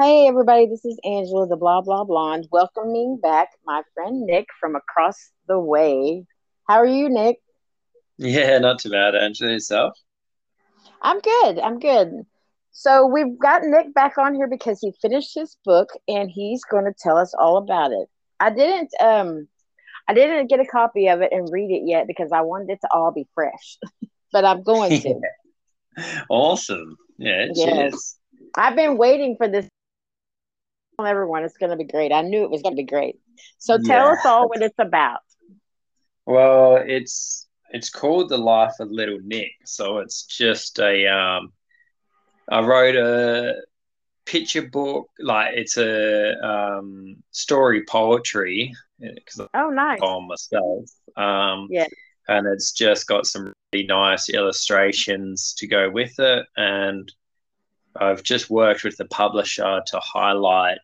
Hey, everybody, this is Angela, the blah blah blonde, welcoming back my friend Nick from across the way. How are you, Nick? Yeah, not too bad, Angela. Yourself? I'm good. I'm good. So we've got Nick back on here because he finished his book and he's going to tell us all about it. I didn't um I didn't get a copy of it and read it yet because I wanted it to all be fresh. but I'm going to. awesome. Yeah, Yes. cheers. I've been waiting for this everyone it's going to be great. I knew it was going to be great. So tell Yeah. us all what it's about. Well, it's it's called The Life of Little Nick. So it's just a um I wrote a picture book, like it's a um story poetry because Oh, nice. on myself. Um, Yeah. and it's just got some really nice illustrations to go with it. And I've just worked with the publisher to highlight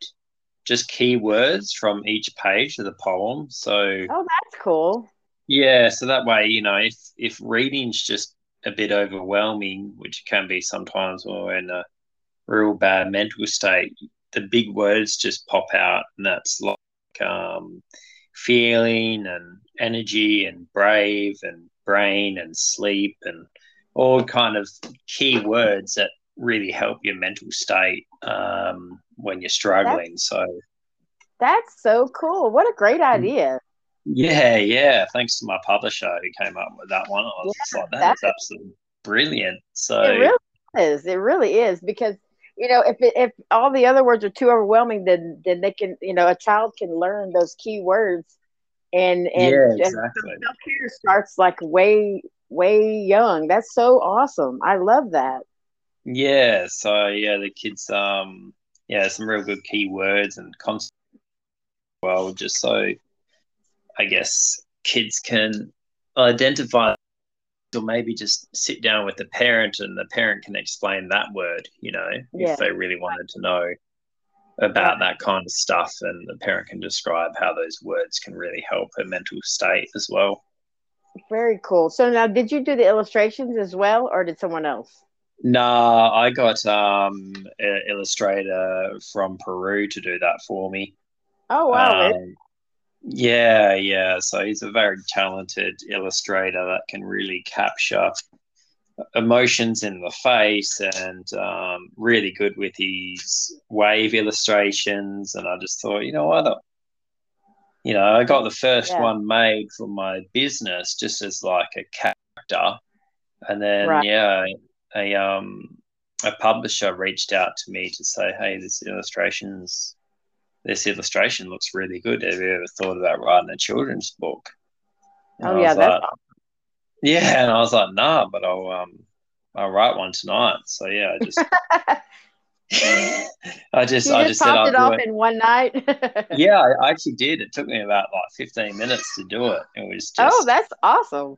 just keywords from each page of the poem. So Oh, that's cool. yeah, so that way, you know, if if reading's just a bit overwhelming, which it can be sometimes when we're in a real bad mental state, the big words just pop out, and that's like um, feeling and energy and brave and brain and sleep and all kind of key words that really help your mental state um, when you're struggling. So That's so cool. What a great Mm. idea. yeah, yeah. Thanks to my publisher who came up with that one. I was just like, that- that's absolutely brilliant. So It really is. It really is because you know if it, if all the other words are too overwhelming, then then they can you know a child can learn those key words, and and yeah, exactly. self care starts like way way young. That's so awesome. I love that. Yeah, so yeah, the kids um yeah, some real good keywords and concepts well, just so I guess kids can identify or maybe just sit down with the parent and the parent can explain that word, you know, Yeah. if they really wanted to know about that kind of stuff and the parent can describe how those words can really help a mental state as well. Very cool. So now, did you do the illustrations as well, or did someone else? Nah, I got um an illustrator from Peru to do that for me. Oh wow, Um, yeah, yeah. So he's a very talented illustrator that can really capture emotions in the face and um, really good with his wave illustrations. And I just thought, you know what? You know, I got the first Yeah. one made for my business just as like a character. And then, Right. yeah, a, um, a publisher reached out to me to say, hey, this illustration's this illustration looks really good. Have you ever thought about writing a children's book? And oh I yeah, that's like, yeah, and I was like, nah, but I'll um I'll write one tonight. So yeah, I just I just you I just just said popped I'll it off it. in one night. Yeah, I I actually did. It took me about like 15 minutes to do it. It was just Oh, that's awesome.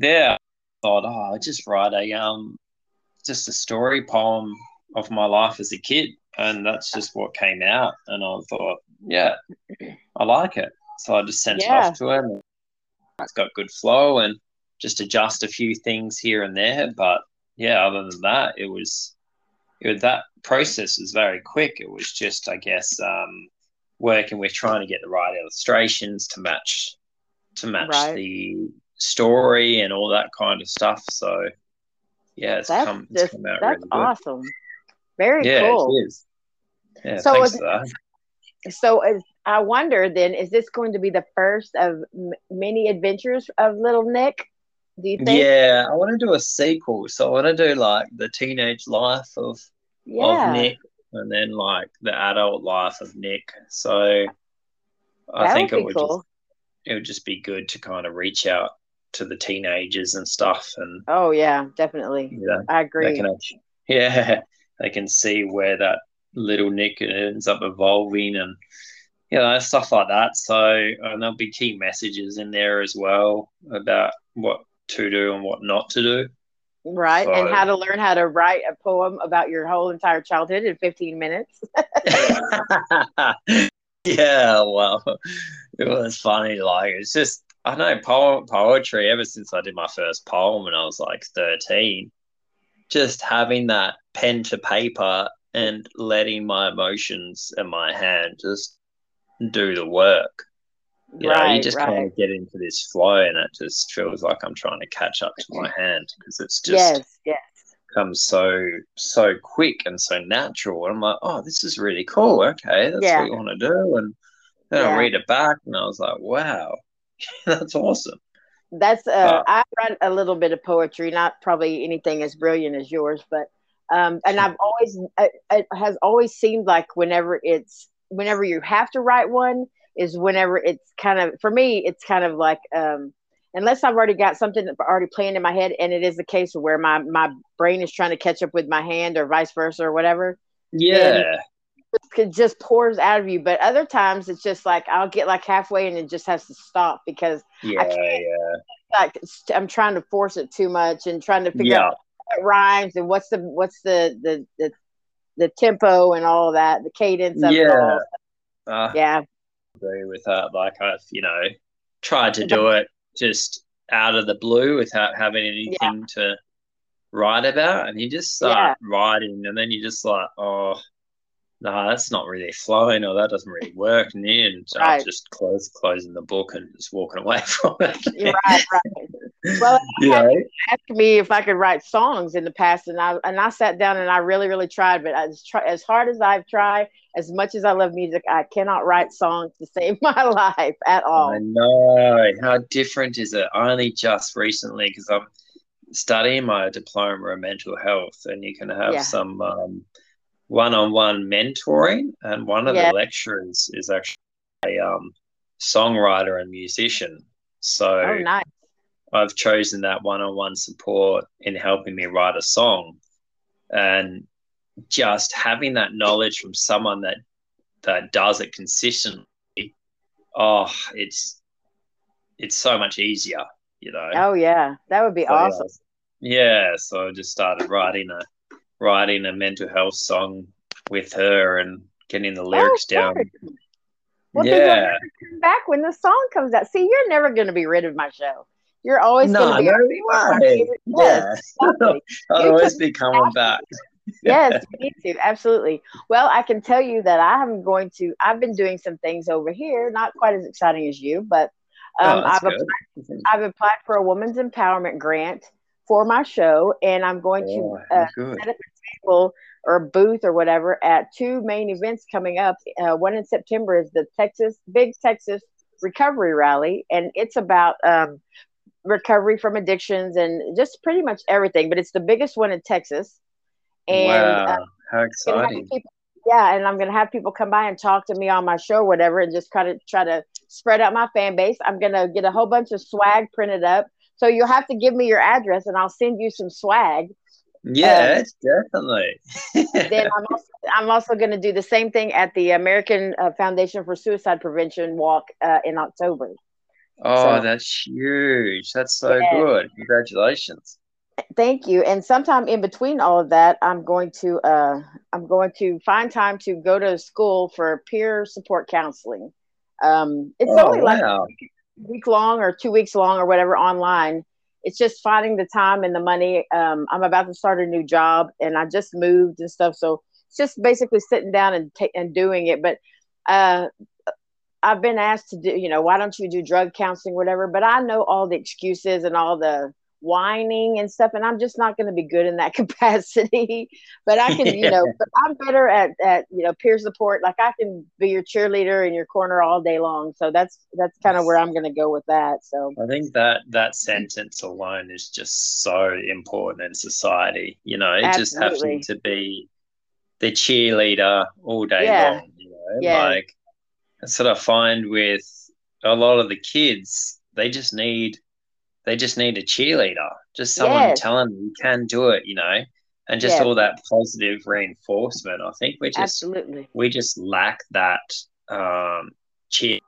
Yeah, I thought, oh, I'll just write a um just a story poem of my life as a kid. And that's just what came out. And I thought, yeah, I like it. So I just sent Yeah. it off to him. It's got good flow and just adjust a few things here and there. But yeah, other than that, it was it was, that process was very quick. It was just, I guess, um, working with trying to get the right illustrations to match to match Right. the story and all that kind of stuff. So yeah, it's That's come it's just come out that's really awesome. Very Yeah, cool. it is. Yeah, So thanks is-. So is, I wonder then, is this going to be the first of m- many adventures of Little Nick? Do you think? Yeah, I want to do a sequel. So I want to do like the teenage life of Yeah. of Nick and then like the adult life of Nick. So I That think would it would cool. just it would just be good to kind of reach out to the teenagers and stuff and Oh yeah, definitely. you know I they agree. can actually, yeah they can see where that little Nick ends up evolving and you know stuff like that. So and there'll be key messages in there as well about what to do and what not to do. Right. And how to learn how to write a poem about your whole entire childhood in 15 minutes. yeah, well, it was funny. Like, it's just, I know po- poetry ever since I did my first poem when I was like 13, just having that pen to paper and letting my emotions and my hand just do the work. You right, know, you just right. kind of get into this flow, and it just feels like I'm trying to catch up to my hand because it's just yes, yes. comes so so quick and so natural. And I'm like, oh, this is really cool. Okay, that's yeah. what you want to do. And then yeah. I read it back, and I was like, wow, that's awesome. That's uh, uh, I read a little bit of poetry, not probably anything as brilliant as yours, but um, and I've always it has always seemed like whenever it's whenever you have to write one is whenever it's kind of for me it's kind of like um unless I've already got something already planned in my head and it is the case where my my brain is trying to catch up with my hand or vice versa or whatever. Yeah. It just pours out of you. But other times it's just like I'll get like halfway and it just has to stop because yeah, I can't, yeah. like I'm trying to force it too much and trying to figure yeah. out what rhymes and what's the what's the the the, the tempo and all that, the cadence of yeah. it all. Uh, yeah agree with that. Like I've, you know, tried to do it just out of the blue without having anything yeah. to write about, and you just start yeah. writing, and then you just like, oh, nah, that's not really flowing, or that doesn't really work. And then so right. just close closing the book and just walking away from it. right, right. Well, you know? asked me if I could write songs in the past, and I and I sat down and I really, really tried. But as try, as hard as I've tried, as much as I love music, I cannot write songs to save my life at all. I know. How different is it? Only just recently, because I'm studying my diploma in mental health, and you can have yeah. some um, one-on-one mentoring, and one of yeah. the lecturers is actually a um, songwriter and musician. So oh, nice. I've chosen that one-on-one support in helping me write a song, and just having that knowledge from someone that that does it consistently, oh, it's it's so much easier, you know. Oh yeah, that would be so, awesome. Yeah, yeah, so I just started writing a writing a mental health song with her and getting the lyrics oh, down. Well, yeah. come back when the song comes out. See, you're never going to be rid of my show. You're always no, going to be. No way. Yeah, I'll always be coming back yes, me too. Absolutely. Well, I can tell you that I am going to. I've been doing some things over here, not quite as exciting as you, but um, oh, I've applied, I've applied for a women's empowerment grant for my show, and I'm going oh, to uh, set up a table or a booth or whatever at two main events coming up. Uh, one in September is the Texas Big Texas Recovery Rally, and it's about um, recovery from addictions and just pretty much everything. But it's the biggest one in Texas and wow, uh, how exciting! People, yeah, and I'm gonna have people come by and talk to me on my show, whatever, and just kind of try to spread out my fan base. I'm gonna get a whole bunch of swag printed up. So you'll have to give me your address, and I'll send you some swag. Yeah, um, definitely. then I'm also, I'm also going to do the same thing at the American uh, Foundation for Suicide Prevention walk uh, in October. Oh, so, that's huge! That's so yeah. good. Congratulations. Thank you. And sometime in between all of that, I'm going to uh, I'm going to find time to go to school for peer support counseling. Um, it's oh, only like wow. a week long or two weeks long or whatever online. It's just finding the time and the money. Um, I'm about to start a new job and I just moved and stuff, so it's just basically sitting down and ta- and doing it. But uh, I've been asked to do, you know, why don't you do drug counseling, whatever? But I know all the excuses and all the whining and stuff and i'm just not going to be good in that capacity. But i can you know but i'm better at at you know peer support. Like i can be your cheerleader in your corner all day long. So that's that's kind of where i'm going to go with that so. I think that that sentence alone is just so important in society. You know Absolutely. just having to be the cheerleader all day yeah. long you know? Yeah. like that's what i find with a lot of the kids. They just need they just need a cheerleader, just someone yes. telling them you can do it, you know, and just all that positive reinforcement. I think we just absolutely we just lack that um, cheer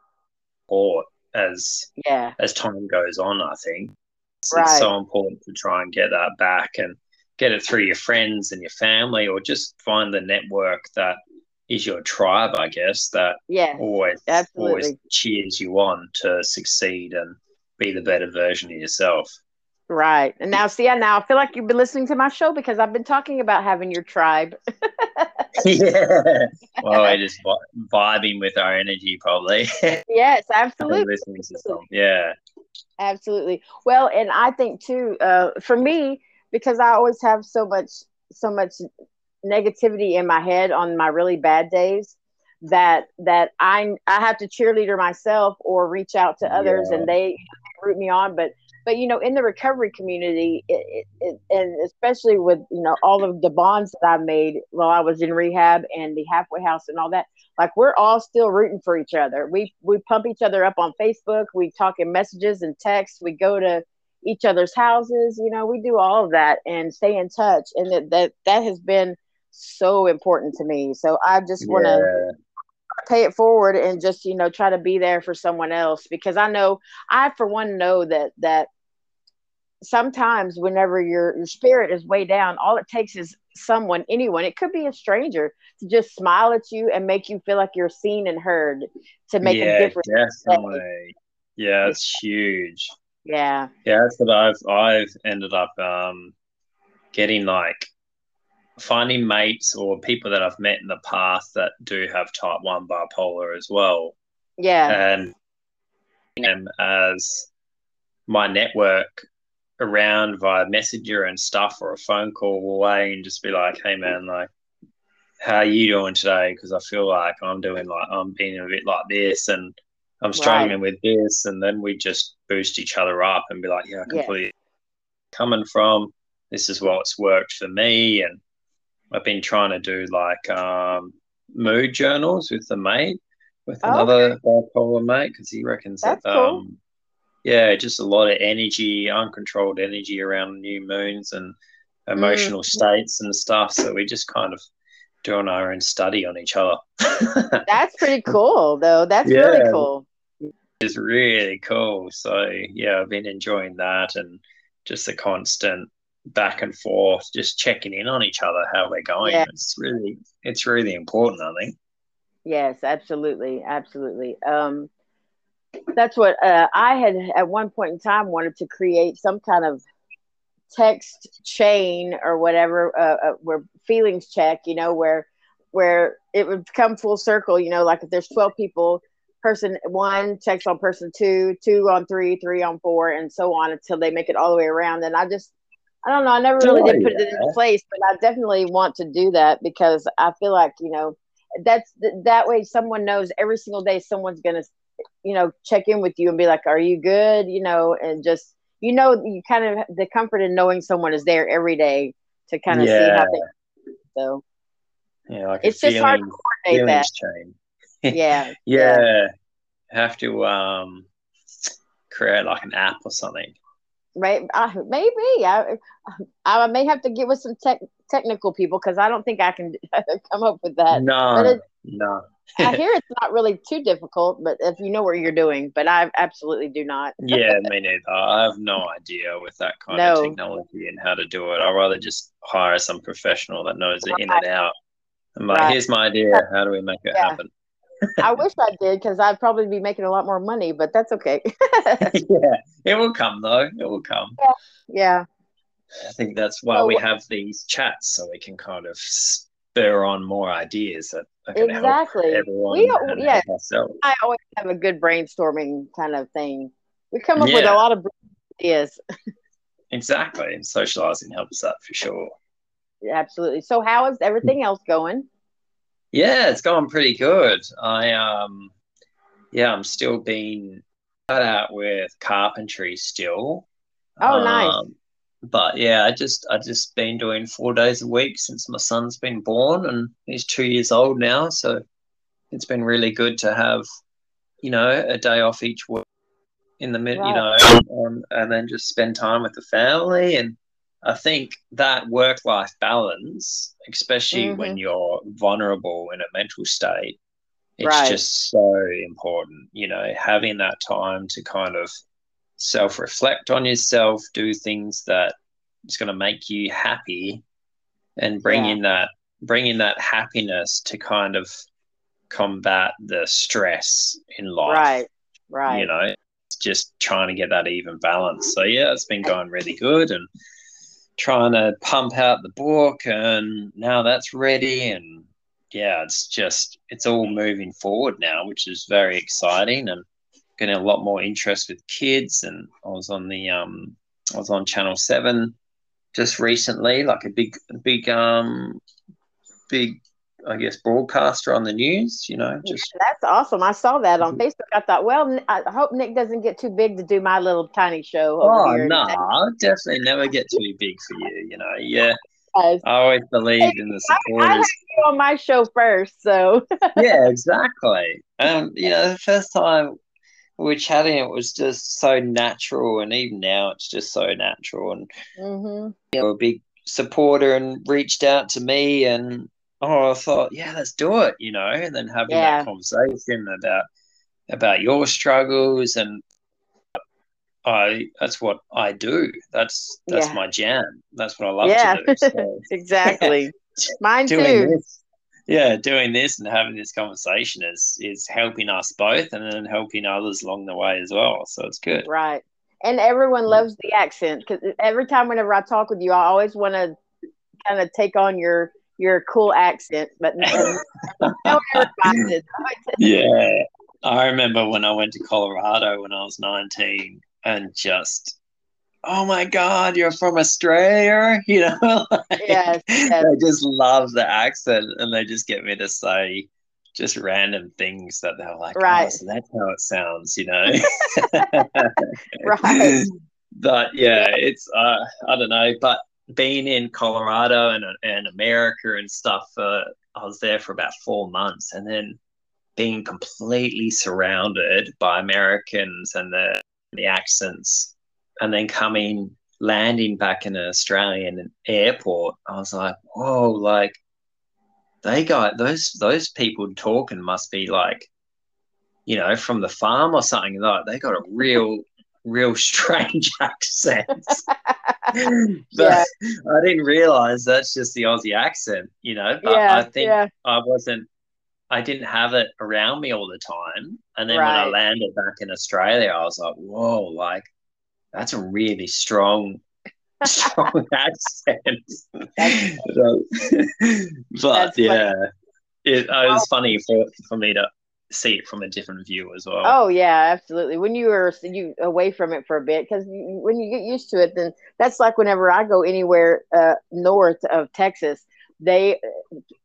support as yeah as time goes on. I think it's, right. it's so important to try and get that back and get it through your friends and your family, or just find the network that is your tribe, I guess, that yeah, always absolutely. always cheers you on to succeed and be the better version of yourself. Right. And now, see, I now I feel like you've been listening to my show because I've been talking about having your tribe. yeah. Well, we're just vibing with our energy, probably. yes, absolutely. listening to some. Yeah. Absolutely. Well, and I think too, uh, for me, because I always have so much, so much negativity in my head on my really bad days that that I I have to cheerleader myself or reach out to others yeah. and they root me on. But but you know, in the recovery community, it, it, it, and especially with you know all of the bonds that I've made while I was in rehab and the halfway house and all that, like we're all still rooting for each other. We we pump each other up on Facebook. We talk in messages and texts. We go to each other's houses. You know, we do all of that and stay in touch. And that that, that has been so important to me. So I just want to. Pay it forward and just you know try to be there for someone else because I know I for one know that that sometimes whenever your, your spirit is way down, all it takes is someone, anyone, it could be a stranger, to just smile at you and make you feel like you're seen and heard to make yeah, a difference. Definitely. Yeah, it's huge. Yeah. Yeah, that's what I've I've ended up um getting like finding mates or people that I've met in the past that do have type one bipolar as well. Yeah. And them as my network around via messenger and stuff or a phone call away and just be like, hey man, like, how are you doing today? Because I feel like I'm doing like I'm being a bit like this and I'm struggling right. with this, and then we just boost each other up and be like, yeah, completely yeah. coming from. This is what's worked for me, and I've been trying to do like um, mood journals with the mate, with oh, another okay. bipolar mate, because he reckons That's that cool. um, yeah, just a lot of energy, uncontrolled energy around new moons and emotional mm. states and stuff. So we just kind of doing our own study on each other. That's pretty cool, though. That's yeah, really cool. It's really cool. So yeah, I've been enjoying that and just the constant back and forth, just checking in on each other, how they're going. Yeah. It's really, it's really important, I think. Yes, absolutely, absolutely. Um, that's what uh, I had at one point in time wanted to create some kind of text chain or whatever, uh, uh, where feelings check, you know, where where it would come full circle, you know, like if there's 12 people, person one checks on person two, two on three, three on four, and so on until they make it all the way around. And I just, I don't know, I never really oh, did put yeah. it in place, but I definitely want to do that because I feel like, you know, that's that way someone knows every single day someone's going to you know, check in with you and be like, "Are you good?" You know, and just you know, you kind of the comfort in knowing someone is there every day to kind of yeah. see how they. So. Yeah, like it's just feeling, hard to coordinate that. Chain. yeah, yeah. Yeah. Have to um create like an app or something. Right, uh, maybe I, I may have to get with some tech, technical people because I don't think I can come up with that. No, no. I hear it's not really too difficult, but if you know what you're doing, but I absolutely do not. yeah, me neither. I have no idea with that kind no. of technology and how to do it. I'd rather just hire some professional that knows it in and out. I'm like, right. here's my idea. How do we make it yeah. happen? I wish I did because I'd probably be making a lot more money, but that's okay. yeah, it will come though. It will come. Yeah. yeah. I think that's why we have these chats so we can kind of spur on more ideas that exactly. everyone. We, yeah, I always have a good brainstorming kind of thing. We come up yeah. with a lot of ideas. exactly, and socializing helps that for sure. Absolutely. So, how is everything else going? Yeah, it's going pretty good. I um, yeah, I'm still being cut out with carpentry still. Oh, um, nice but yeah, I just I just been doing four days a week since my son's been born, and he's two years old now. So it's been really good to have, you know, a day off each week in the mid, right. you know, um, and then just spend time with the family. And I think that work life balance, especially mm-hmm. when you're vulnerable in a mental state, it's right. just so important. You know, having that time to kind of self reflect on yourself, do things that is going to make you happy, and bring yeah. in that bring in that happiness to kind of combat the stress in life. Right, right. You know, just trying to get that even balance. So yeah, it's been going really good, and trying to pump out the book, and now that's ready, and yeah, it's just it's all moving forward now, which is very exciting and getting a lot more interest with kids. And I was on the um, I was on Channel Seven just recently, like a big, big, um, big, I guess, broadcaster on the news. You know, just that's awesome. I saw that on Facebook. I thought, well, I hope Nick doesn't get too big to do my little tiny show. oh no, nah, definitely never get too big for you. You know, yeah. I always believe in the supporters. I, I had you on my show first, so yeah, exactly. Um, you know, the first time we were chatting, it was just so natural, and even now, it's just so natural. And mm-hmm. you know, a big supporter and reached out to me, and oh, I thought, yeah, let's do it, you know, and then having yeah. that conversation about about your struggles and I that's what I do. That's that's yeah. my jam. That's what I love yeah. to do. So. exactly. Mine doing too. This, yeah, doing this and having this conversation is is helping us both and then helping others along the way as well. So it's good. Right. And everyone loves the accent because every time whenever I talk with you, I always want to kind of take on your your cool accent, but no, no yeah. I remember when I went to Colorado when I was 19 and just oh my god you're from australia you know like, yes, yes. they just love the accent and they just get me to say just random things that they're like oh, right. oh, so that's how it sounds you know? Right. But yeah it's uh i don't know but being in colorado and, and america and stuff uh, i was there for about four months and then being completely surrounded by americans and the the accents, and then coming landing back in an Australian airport, I was like, whoa, like they got those those people talking must be like, you know, from the farm or something. Like they got a real, real strange accent. but yeah. I didn't realize that's just the Aussie accent, you know. But yeah, I think yeah. I wasn't I didn't have it around me all the time. And then right. when I landed back in Australia, I was like, whoa, like that's a really strong, strong accent. so, but yeah, it, it was funny for, for me to see it from a different view as well. Oh yeah, absolutely. When you are you away from it for a bit, because when you get used to it, then that's like whenever I go anywhere uh, north of Texas, they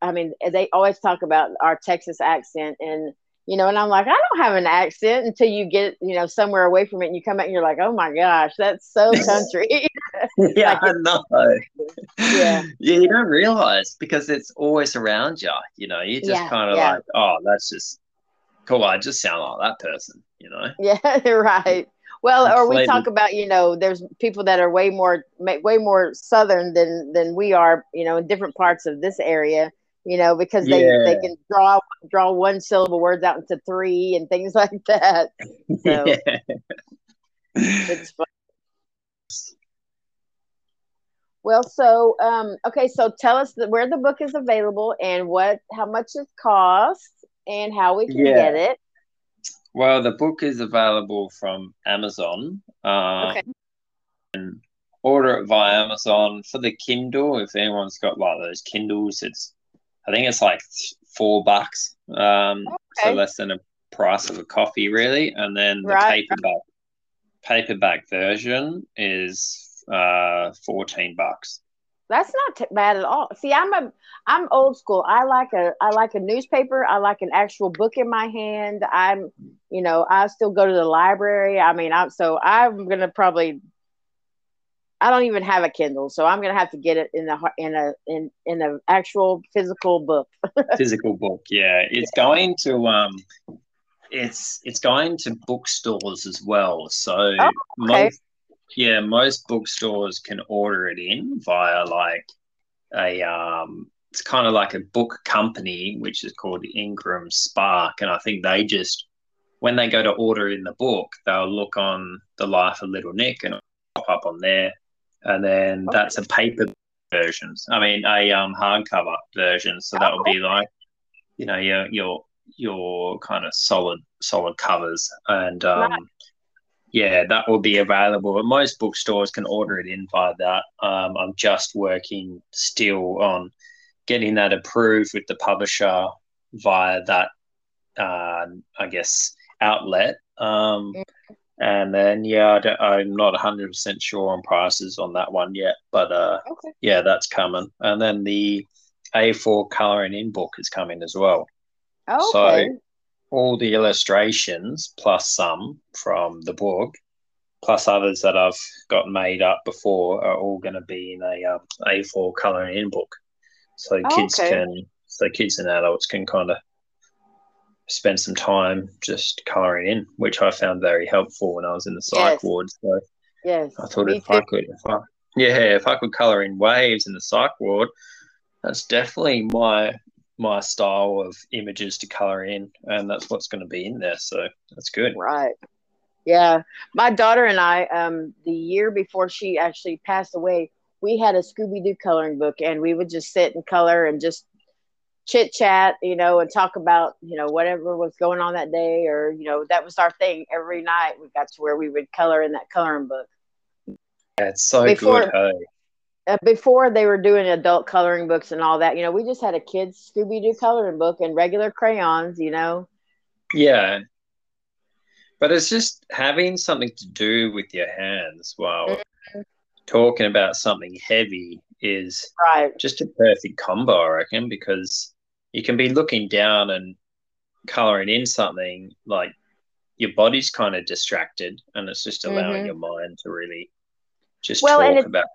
i mean they always talk about our texas accent and you know and i'm like i don't have an accent until you get you know somewhere away from it and you come back and you're like oh my gosh that's so country yeah like, i know yeah yeah you don't realize because it's always around you you know you just yeah, kind of yeah. like oh that's just cool i just sound like that person you know yeah right well, or we talk about you know, there's people that are way more way more southern than than we are, you know, in different parts of this area, you know, because they yeah. they can draw draw one syllable words out into three and things like that. So yeah. it's fun. Well, so um, okay, so tell us the, where the book is available and what how much it costs and how we can yeah. get it. Well, the book is available from Amazon. Uh, okay. And order it via Amazon for the Kindle. If anyone's got like those Kindles, it's I think it's like four bucks. Um, okay. so less than a price of a coffee, really. And then the right. paperback paperback version is uh, fourteen bucks that's not t- bad at all. See, I'm a I'm old school. I like a I like a newspaper. I like an actual book in my hand. I'm, you know, I still go to the library. I mean, I'm so I'm gonna probably. I don't even have a Kindle, so I'm gonna have to get it in the in a in in an actual physical book. physical book, yeah. It's yeah. going to um, it's it's going to bookstores as well. So oh, okay. most yeah, most bookstores can order it in via like a um it's kind of like a book company which is called Ingram Spark and I think they just when they go to order in the book they'll look on the life of little Nick and pop up on there and then okay. that's a paper version. I mean a um hardcover version so that would be like you know your your your kind of solid solid covers and um right yeah, that will be available. And most bookstores can order it in via that. Um, I'm just working still on getting that approved with the publisher via that, uh, I guess, outlet. Um, mm. And then, yeah, I am not 100% sure on prices on that one yet, but uh, okay. yeah, that's coming. And then the A4 colouring in book is coming as well. Okay. So all the illustrations plus some from the book, plus others that I've got made up before, are all going to be in a um, A4 colouring in book. So oh, kids okay. can, so kids and adults can kind of spend some time just colouring in, which I found very helpful when I was in the psych yes. ward. So yes, I thought if too. I could, if I, yeah, if I could colour in waves in the psych ward, that's definitely my my style of images to color in, and that's what's going to be in there. So that's good. Right. Yeah, my daughter and I, um, the year before she actually passed away, we had a Scooby Doo coloring book, and we would just sit and color and just chit chat, you know, and talk about you know whatever was going on that day, or you know that was our thing every night. We got to where we would color in that coloring book. Yeah, it's so before, good. Hey? Uh, before they were doing adult coloring books and all that, you know, we just had a kids Scooby Doo coloring book and regular crayons, you know. Yeah. But it's just having something to do with your hands while mm-hmm. talking about something heavy is right. just a perfect combo, I reckon, because you can be looking down and coloring in something like your body's kind of distracted and it's just allowing mm-hmm. your mind to really just well, talk about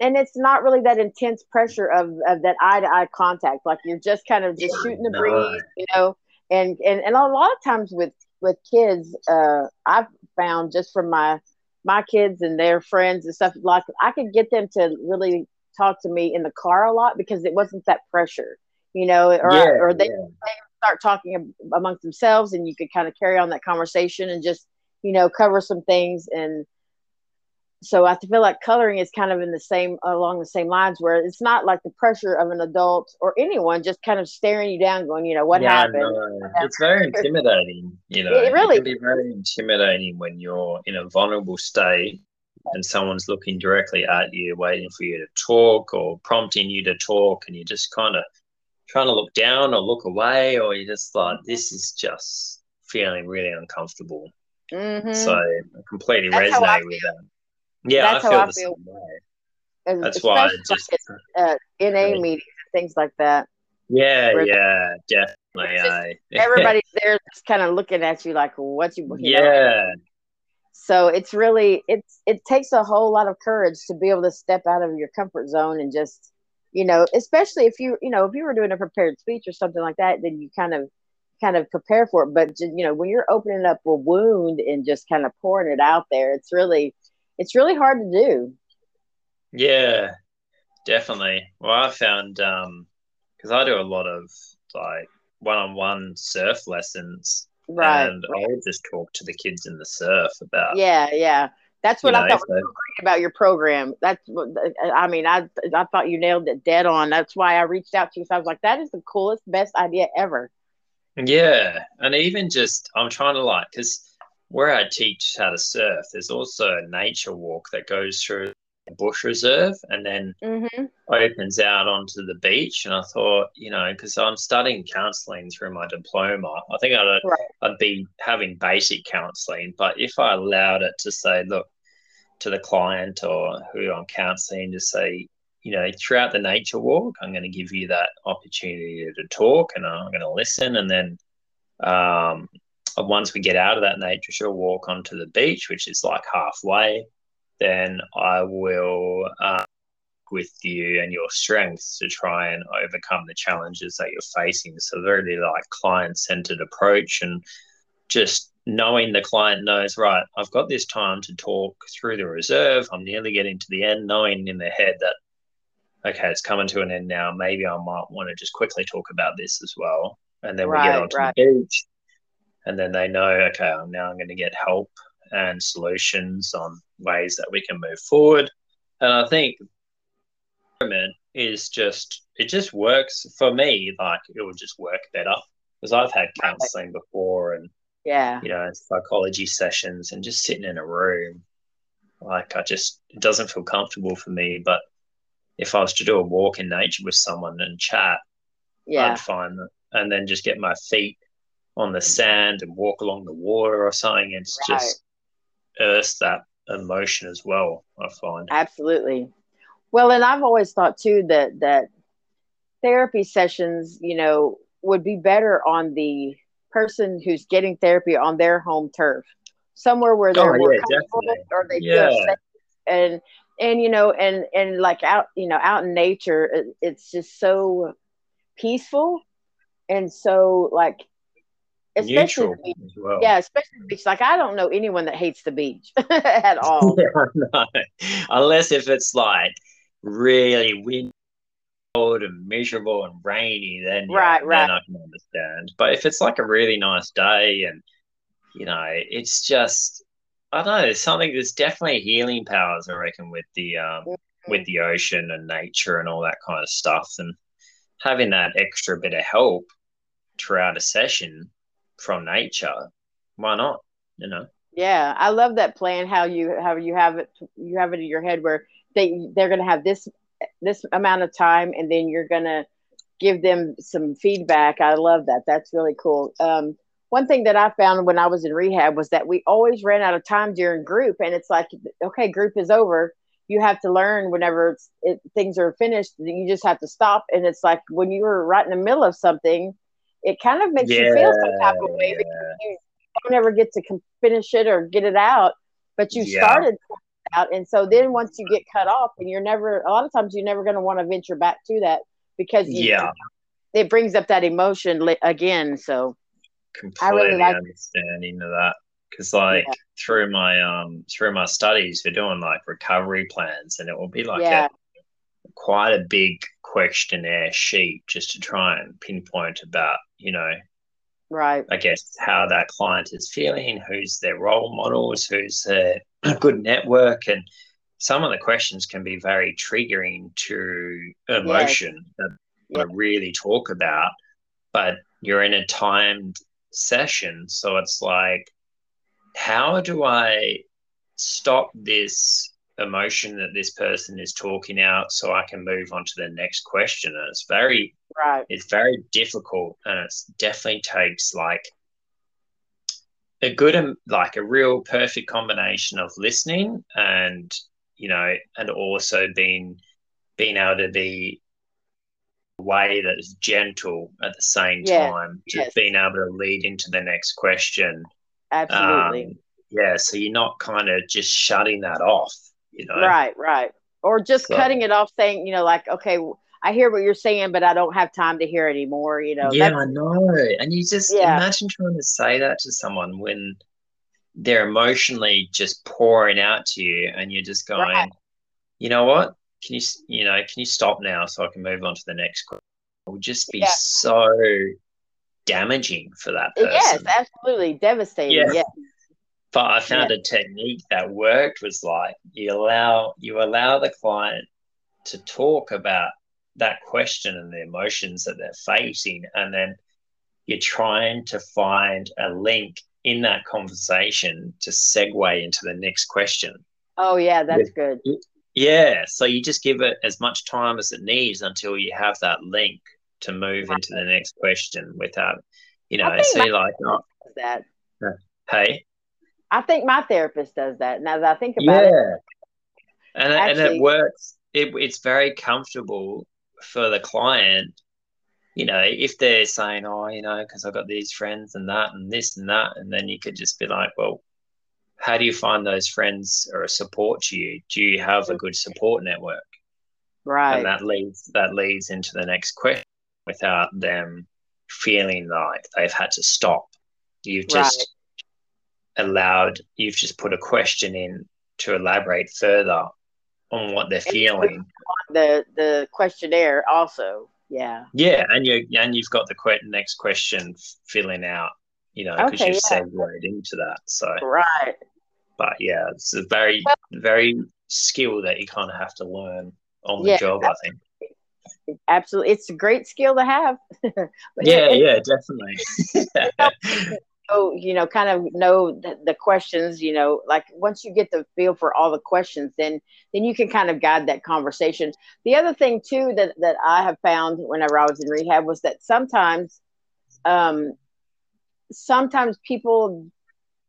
and it's not really that intense pressure of, of that eye to eye contact. Like you're just kind of just shooting the breeze, you know. And and and a lot of times with with kids, uh, I've found just from my my kids and their friends and stuff, like I could get them to really talk to me in the car a lot because it wasn't that pressure, you know, or yeah, or they, yeah. they start talking amongst themselves, and you could kind of carry on that conversation and just you know cover some things and so I feel like coloring is kind of in the same along the same lines where it's not like the pressure of an adult or anyone just kind of staring you down, going, you know, what yeah, happened? No. It's very intimidating. You know, it really it can be very intimidating when you're in a vulnerable state and someone's looking directly at you, waiting for you to talk or prompting you to talk, and you're just kind of trying to look down or look away, or you're just like, this is just feeling really uncomfortable. Mm-hmm. So I completely That's resonate with that. Yeah, that's I feel how I feel. As, that's why just uh, NA meetings and things like that. Yeah, yeah, definitely. Just, everybody's there, just kind of looking at you like, "What you?" you yeah. Know? So it's really it's it takes a whole lot of courage to be able to step out of your comfort zone and just you know, especially if you you know if you were doing a prepared speech or something like that, then you kind of kind of prepare for it. But you know, when you're opening up a wound and just kind of pouring it out there, it's really it's really hard to do. Yeah, definitely. Well, I found um because I do a lot of like one-on-one surf lessons, right? And I would just talk to the kids in the surf about. Yeah, yeah. That's what I know, thought so, was so great about your program. That's what I mean. I I thought you nailed it dead on. That's why I reached out to you. So I was like, that is the coolest, best idea ever. Yeah, and even just I'm trying to like because where I teach how to surf, there's also a nature walk that goes through a bush reserve and then mm-hmm. opens out onto the beach. And I thought, you know, because I'm studying counseling through my diploma, I think I'd, right. I'd be having basic counseling. But if I allowed it to say, look, to the client or who I'm counseling to say, you know, throughout the nature walk, I'm going to give you that opportunity to talk and I'm going to listen. And then um, once we get out of that nature walk onto the beach, which is like halfway, then I will uh, with you and your strengths to try and overcome the challenges that you're facing. So really like client centered approach and just knowing the client knows right. I've got this time to talk through the reserve. I'm nearly getting to the end, knowing in their head that okay, it's coming to an end now. Maybe I might want to just quickly talk about this as well. And then we get onto right. the beach and then they know, okay, now I'm going to get help and solutions on ways that we can move forward. And I think is just it just works for me. Like it would just work better because I've had counselling before and yeah, you know, psychology sessions and just sitting in a room. Like I just it doesn't feel comfortable for me, but if I was to do a walk in nature with someone and chat, Yeah. I'd find that, and then just get my feet on the sand and walk along the water or something. It's Right. just earth that emotion as well. I find. Absolutely. Well, and I've always thought too that that therapy sessions, you know, would be better on the person who's getting therapy on their home turf, somewhere where they're Oh, more yeah, comfortable or they Yeah. feel safe. And and you know, and and like out, you know, out in nature, it, it's just so peaceful and so like, especially Neutral beach. as well. yeah, especially beach. Like I don't know anyone that hates the beach at all. Unless if it's like really windy, cold and miserable and rainy, then yeah, Right, then right. I can understand. But if it's like a really nice day and you know, it's just I don't know, there's something there's definitely healing powers, I reckon, with the um with the ocean and nature and all that kind of stuff and having that extra bit of help throughout a session from nature, why not? You know? Yeah, I love that plan. How you how you have it you have it in your head where they they're gonna have this this amount of time, and then you're gonna give them some feedback. I love that. That's really cool. Um, one thing that I found when I was in rehab was that we always ran out of time during group, and it's like, okay, group is over. You have to learn whenever it, things are finished. You just have to stop, and it's like when you were right in the middle of something, it kind of makes you feel some type of way because you don't ever get to com- finish it or get it out, but you Yeah. started out, and so then once you get cut off, and you're never a lot of times you're never going to want to venture back to that because you, Yeah. it brings up that emotion again. So completely like- understanding of that because like Yeah. through my um through my studies we're doing like recovery plans and it will be like yeah, a quite a big questionnaire sheet just to try and pinpoint about you know right, i guess how that client is feeling who's their role models who's their good network. And some of the questions can be very triggering to emotion that Yeah. want to really talk about but you're in a timed session. So it's like how do i stop this emotion that this person is talking out so i can move on to the next question. And it's very right, it's very difficult and it definitely takes like a good like a real perfect combination of listening and you know and also being being able to be way that is gentle at the same Yes, time just yes. being able to lead into the next question. Absolutely, um, yeah so you're not kind of just shutting that off you know right, right, or just So- cutting it off, saying you know, like, okay, I hear what you're saying, but I don't have time to hear anymore. You know, yeah, I know. And you just Yeah. imagine trying to say that to someone when they're emotionally just pouring out to you, and you're just going, Right. you know what? Can you, you know, can you stop now so I can move on to the next question? It would just be Yeah. so damaging for that person. yes, absolutely devastating. Yeah. Yeah, But I found a technique that worked was like you allow you allow the client to talk about that question and the emotions that they're facing, and then you're trying to find a link in that conversation to segue into the next question. Oh yeah, that's good. Yeah, so you just give it as much time as it needs until you have that link to move into the next question without, you know, see like, oh, That hey, I think my therapist does that. Now that I think about it, yeah. And, it- and Actually- it works. It, it's very comfortable for the client. You know, if they're saying, "Oh, you know, because I've got these friends and that and this and that," and then you could just be like, "Well, how do you find those friends or a support to you? Do you have a good support network?" right? And that leads that leads into the next question without them feeling like they've had to stop. You've just allowed. You've just put a question in to elaborate further on what they're feeling. the the questionnaire also. Yeah. Yeah, and you and you've got the que- next question filling out. You know, because Okay, you've yeah. segued into that. So, Right. but yeah, it's a very very skill that you kind of have to learn on the Yeah, job. I think. Absolutely. It's a great skill to have. Yeah, it- yeah, definitely. know, you know, kind of know the, the, questions, you know, like once you get the feel for all the questions, then then you can kind of guide that conversation. The other thing too that that I have found whenever I was in rehab was that sometimes, um, sometimes people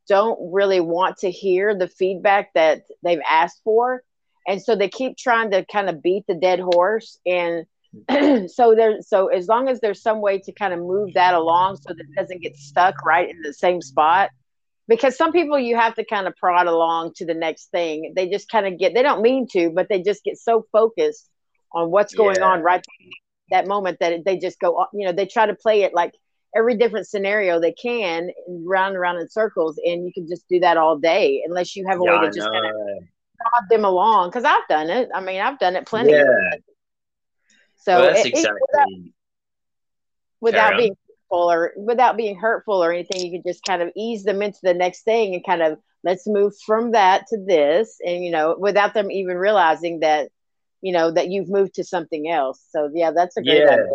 don't really want to hear the feedback that they've asked for, and so they keep trying to kind of beat the dead horse and so there's so as long as there's some way to kind of move that along so that it doesn't get stuck right in the same spot because some people you have to kind of prod along to the next thing. They just kind of get they don't mean to but they just get so focused on what's going yeah. on right that moment that they just go you know they try to play it like every different scenario they can round and round in circles and you can just do that all day unless you have a yeah, way to just kind of prod them along because i've done it. I mean i've done it plenty. Yeah so well, that's it, exactly without, without being hurtful or without being hurtful or anything, you can just kind of ease them into the next thing and kind of let's move from that to this, and you know, without them even realizing that you know that you've moved to something else. So yeah, that's a great yeah. idea.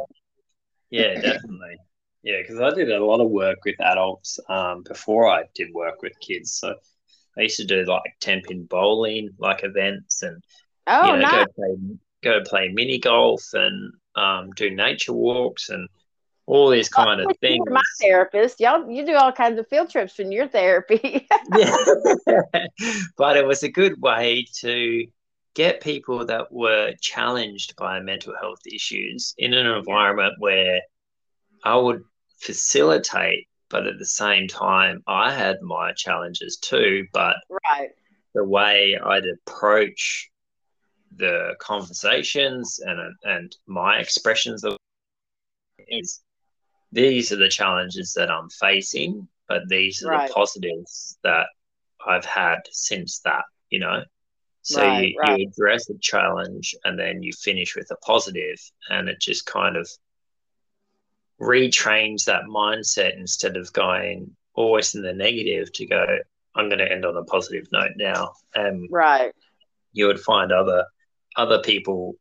Yeah, definitely. Yeah, because I did a lot of work with adults um, before I did work with kids. So I used to do like ten pin bowling, like events, and oh, you know, nice. go play go play mini golf and um, do nature walks and all these kind of things. my therapist, y'all, you do all kinds of field trips in your therapy. yeah, but it was a good way to get people that were challenged by mental health issues in an environment where I would facilitate, but at the same time, I had my challenges too. But right. the way I'd approach the conversations and and my expressions of is these are the challenges that I'm facing, but these are right. the positives that I've had since that, you know. So right, you, right. you address a challenge and then you finish with a positive, and it just kind of retrains that mindset instead of going always in the negative to go, I'm going to end on a positive note now. And right. You would find other other people,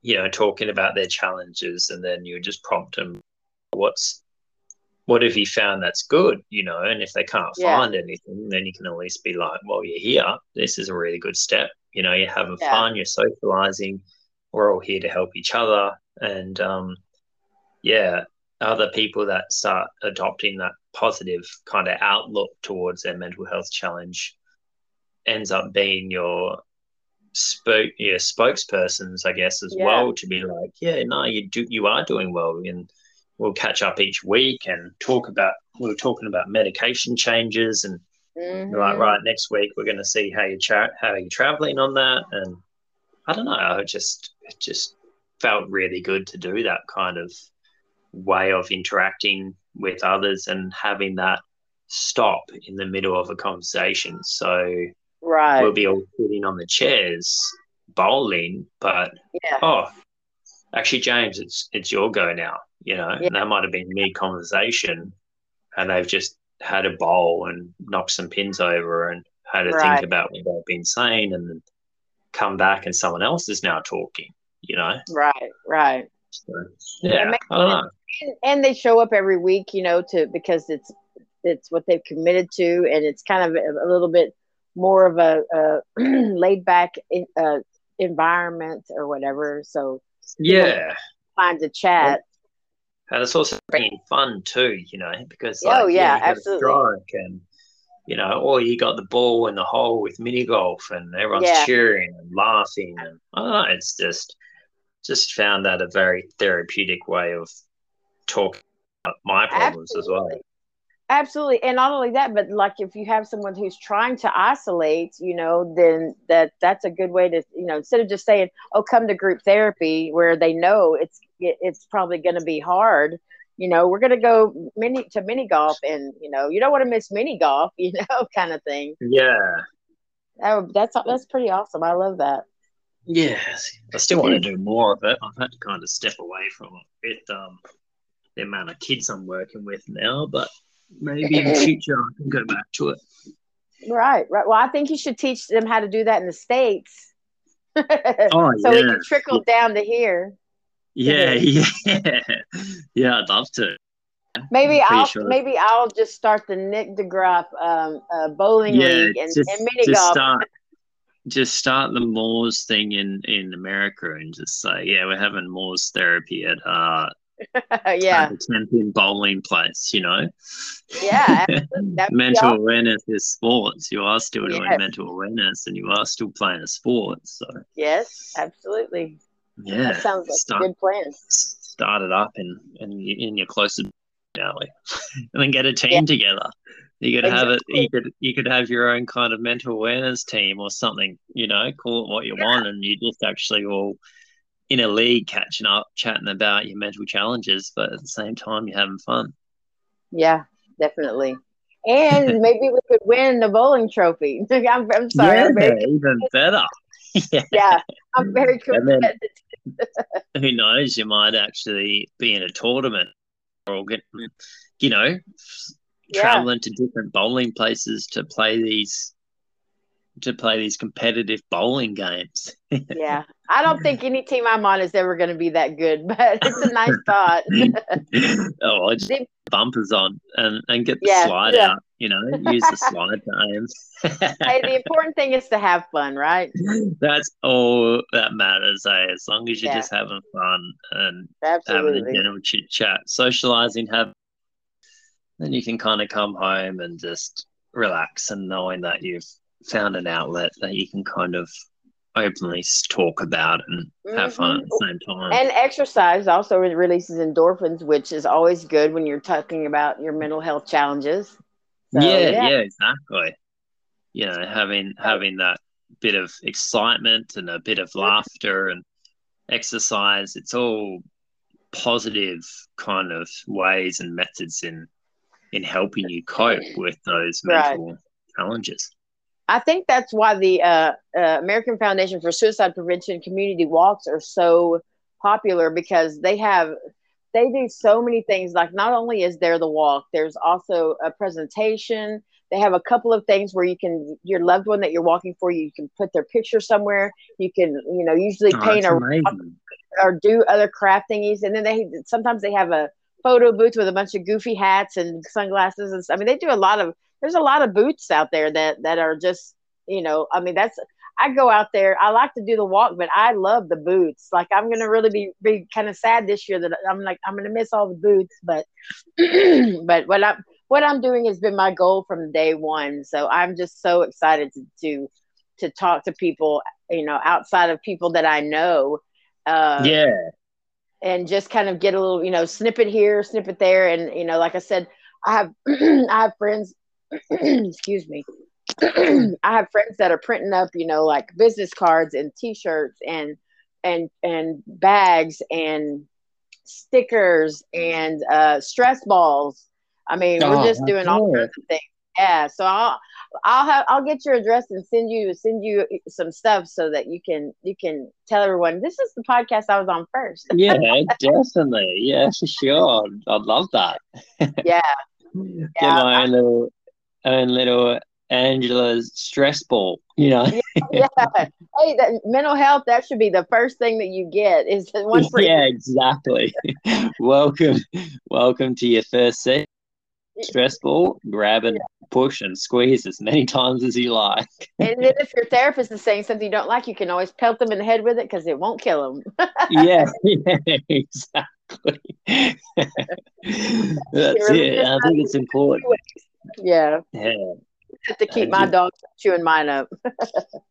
you know, talking about their challenges, and then you just prompt them, "What's what have you found that's good?" You know, and if they can't yeah. find anything, then you can at least be like, "Well, you're here. This is a really good step. You know, you're having yeah. fun. You're socializing. We're all here to help each other." And um, yeah, other people that start adopting that positive kind of outlook towards their mental health challenge ends up being your spoke yeah spokespersons i guess as yeah. well to be like yeah no you do you are doing well and we'll catch up each week and talk about we are talking about medication changes and mm-hmm. like right next week we're going to see how you tra- how you're traveling on that and i don't know i just it just felt really good to do that kind of way of interacting with others and having that stop in the middle of a conversation so Right. We'll be all sitting on the chairs bowling, but yeah. oh, actually, James, it's it's your go now. You know, yeah. and that might have been mid conversation, and they've just had a bowl and knocked some pins over and had to right. think about what they've been saying, and then come back and someone else is now talking. You know. Right. Right. So, yeah. I don't know. And, and they show up every week, you know, to because it's it's what they've committed to, and it's kind of a little bit more of a, a laid back uh, environment or whatever. So yeah, find a chat. And it's also bringing fun too, you know, because like, oh yeah, yeah absolutely. and you know, or you got the ball in the hole with mini golf, and everyone's yeah. cheering and laughing, and I don't know, it's just just found that a very therapeutic way of talking about my problems absolutely. as well. Absolutely. And not only that, but like if you have someone who's trying to isolate, you know, then that that's a good way to, you know, instead of just saying, "Oh, come to group therapy," where they know it's it's probably going to be hard. You know, we're going to go mini to mini golf, and you know, you don't want to miss mini golf, you know, kind of thing. Yeah. That, that's that's pretty awesome. I love that. Yes, I still want to do more of it. I've had to kind of step away from it. Um, the amount of kids I'm working with now, but maybe in the future I can go back to it. Right, right. Well, I think you should teach them how to do that in the states. oh, so yeah. it can trickle down to here. Yeah, yeah, yeah. I'd love to. Maybe I'll sure. maybe I'll just start the Nick De Graaf um, uh, bowling Yeah, league and, just, and mini just golf. start just start the Moors thing in in America and just say, yeah, we're having Moors therapy at uh yeah, at the champion bowling place, you know. yeah. Mental awesome. awareness is sports. You are still doing Yes. mental awareness and you are still playing a sport. So Yes, absolutely. yeah, That sounds like start, a good plan. start it up in in, in your closest alley, and then get a team Yeah. together. You could have it. You could you could have your own kind of mental awareness team or something. You know, call it what you Yeah. want, and you just actually all in a league catching up, chatting about your mental challenges, but at the same time you're having fun. Yeah, definitely. And maybe we could win the bowling trophy. I'm, I'm sorry. I'm very, even better. yeah. yeah, I'm very then- competitive. who knows, you might actually be in a tournament or get, you know, Yeah. traveling to different bowling places to play these to play these competitive bowling games. Yeah, I don't think any team I'm on is ever going to be that good, but it's a nice thought. oh, I just bumpers on and, and get the Yeah, slide yeah. out, you know, use the slide to hey, the important thing is to have fun, right? That's all that matters, eh? As long as you're Yeah. just having fun and having a general chit chat, socializing, have then you can kind of come home and just relax and knowing that you've found an outlet that you can kind of openly talk about and have fun at the mm-hmm. same time. And exercise also releases endorphins, which is always good when you're talking about your mental health challenges. So, yeah, yeah. yeah, exactly. You know, having having that bit of excitement and a bit of mm-hmm. laughter and exercise, it's all positive kind of ways and methods in in helping you cope with those Right. mental challenges. I think that's why the uh, uh, American Foundation for Suicide Prevention community walks are so popular because they have they do so many things. Like not only is there the walk, there's also a presentation. They have a couple of things where you can your loved one that you're walking for, you can put their picture somewhere. You can you know usually Oh, paint amazing. or do other craft thingies, and then they sometimes they have a photo booth with a bunch of goofy hats and sunglasses and stuff. I mean, they do a lot of. There's a lot of boots out there that that are just you know. I mean, that's I go out there. I like to do the walk, but I love the boots Like I'm gonna really be be kind of sad this year that I'm like I'm gonna miss all the boots but but what I'm what I'm doing has been my goal from day one. So I'm just so excited to to to talk to people, you know, outside of people that I know. Uh, yeah, and just kind of get a little, you know, snippet here, snippet there, and you know, like I said, I have I have friends. excuse me. I have friends that are printing up, you know, like business cards and T-shirts and and and bags and stickers and uh, stress balls. I mean, Oh, we're just doing all kinds of things. Yeah, so I'll I'll have I'll get your address and send you send you some stuff so that you can you can tell everyone this is the podcast I was on first. yeah, definitely. Yeah, for sure. I'd love that. Yeah, Get Yeah, my own little own little Angela's stress ball, you know. yeah. Hey, that mental health that should be the first thing that you get is the one for yeah, exactly. welcome, welcome to your first set. Stress ball, grab and push and squeeze as many times as you like. And then if your therapist is saying something you don't like, you can always pelt them in the head with it because it won't kill them. yeah, yeah, exactly. That's it. I think it's important. Yeah, Yeah. have to keep my dog chewing mine up.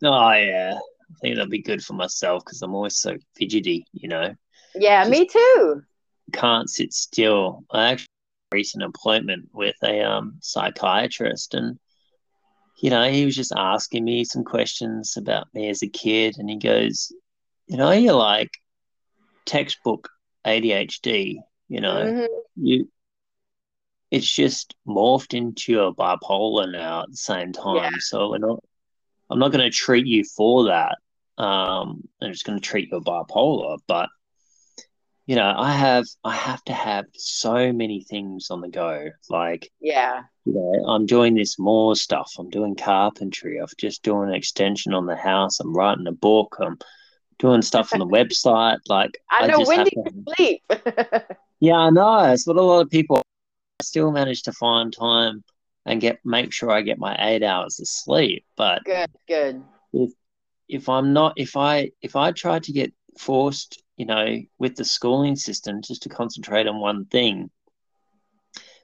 Oh, yeah. I think that'd be good for myself because I'm always so fidgety, you know. Yeah, me too. Can't sit still. I actually had a recent appointment with a um psychiatrist and you know, he was just asking me some questions about me as a kid and he goes, You know, you're like textbook ADHD, you know. Mhm. You it's just morphed into a bipolar now at the same time. Yeah. So we're not I'm not gonna treat you for that. Um I'm just gonna treat you a bipolar, but you know, I have I have to have so many things on the go. Like, Yeah, you know, I'm doing this more stuff. I'm doing carpentry. I'm just doing an extension on the house. I'm writing a book. I'm doing stuff on the website. Like I know. just When do to you sleep? yeah, I know. It's what a lot of people I still manage to find time and get make sure I get my eight hours of sleep. But good, good. If if I'm not if I if I try to get forced, you know, with the schooling system just to concentrate on one thing,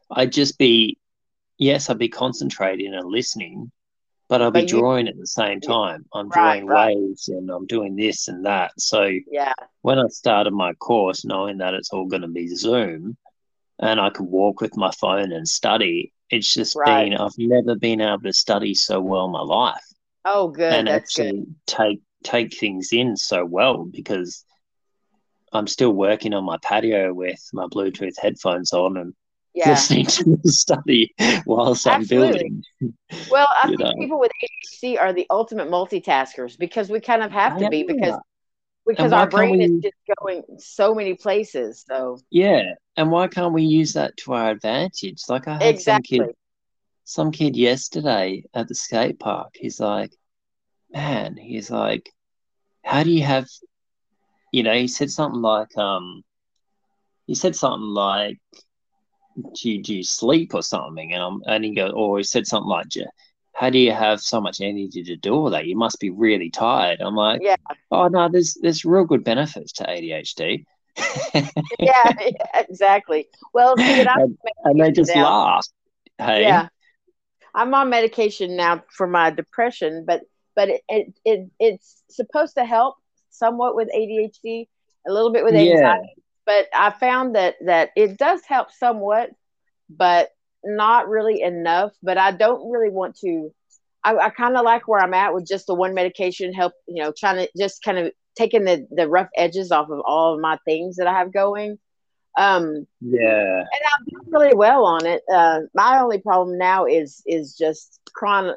I'd just be yes, I'd be concentrating and listening, but I'll but be drawing at the same time. I'm right, drawing right. waves and I'm doing this and that. So yeah, when I started my course, knowing that it's all going to be Zoom, and I could walk with my phone and study, it's just right. been I've never been able to study so well in my life. Oh, good. And That's actually good. take take things in so well because I'm still working on my patio with my Bluetooth headphones on and yeah. listening to the study whilst Absolutely. I'm building. Well, I think know. people with ADHD are the ultimate multitaskers because we kind of have to be because because our brain we, is just going so many places. So yeah, and why can't we use that to our advantage? Like I had exactly. some kid, some kid yesterday at the skate park. He's like, man, he's like, how do you have, you know? He said something like, um, he said something like, do you, do you sleep or something? And I'm and he goes, or he said something like, how do you have so much energy to do all that? You must be really tired. I'm like, yeah. Oh no, there's there's real good benefits to ADHD. yeah, yeah, exactly. Well, see, and, and, they just now. laugh. Hey. Yeah, I'm on medication now for my depression, but but it, it, it it's supposed to help somewhat with ADHD, a little bit with anxiety. Yeah but I found that that it does help somewhat, but not really enough. But I don't really want to. I, I kind of like where I'm at with just the one medication. Help, you know, trying to just kind of taking the the rough edges off of all of my things that I have going. Um, yeah, and I'm doing really well on it. Uh, my only problem now is is just chron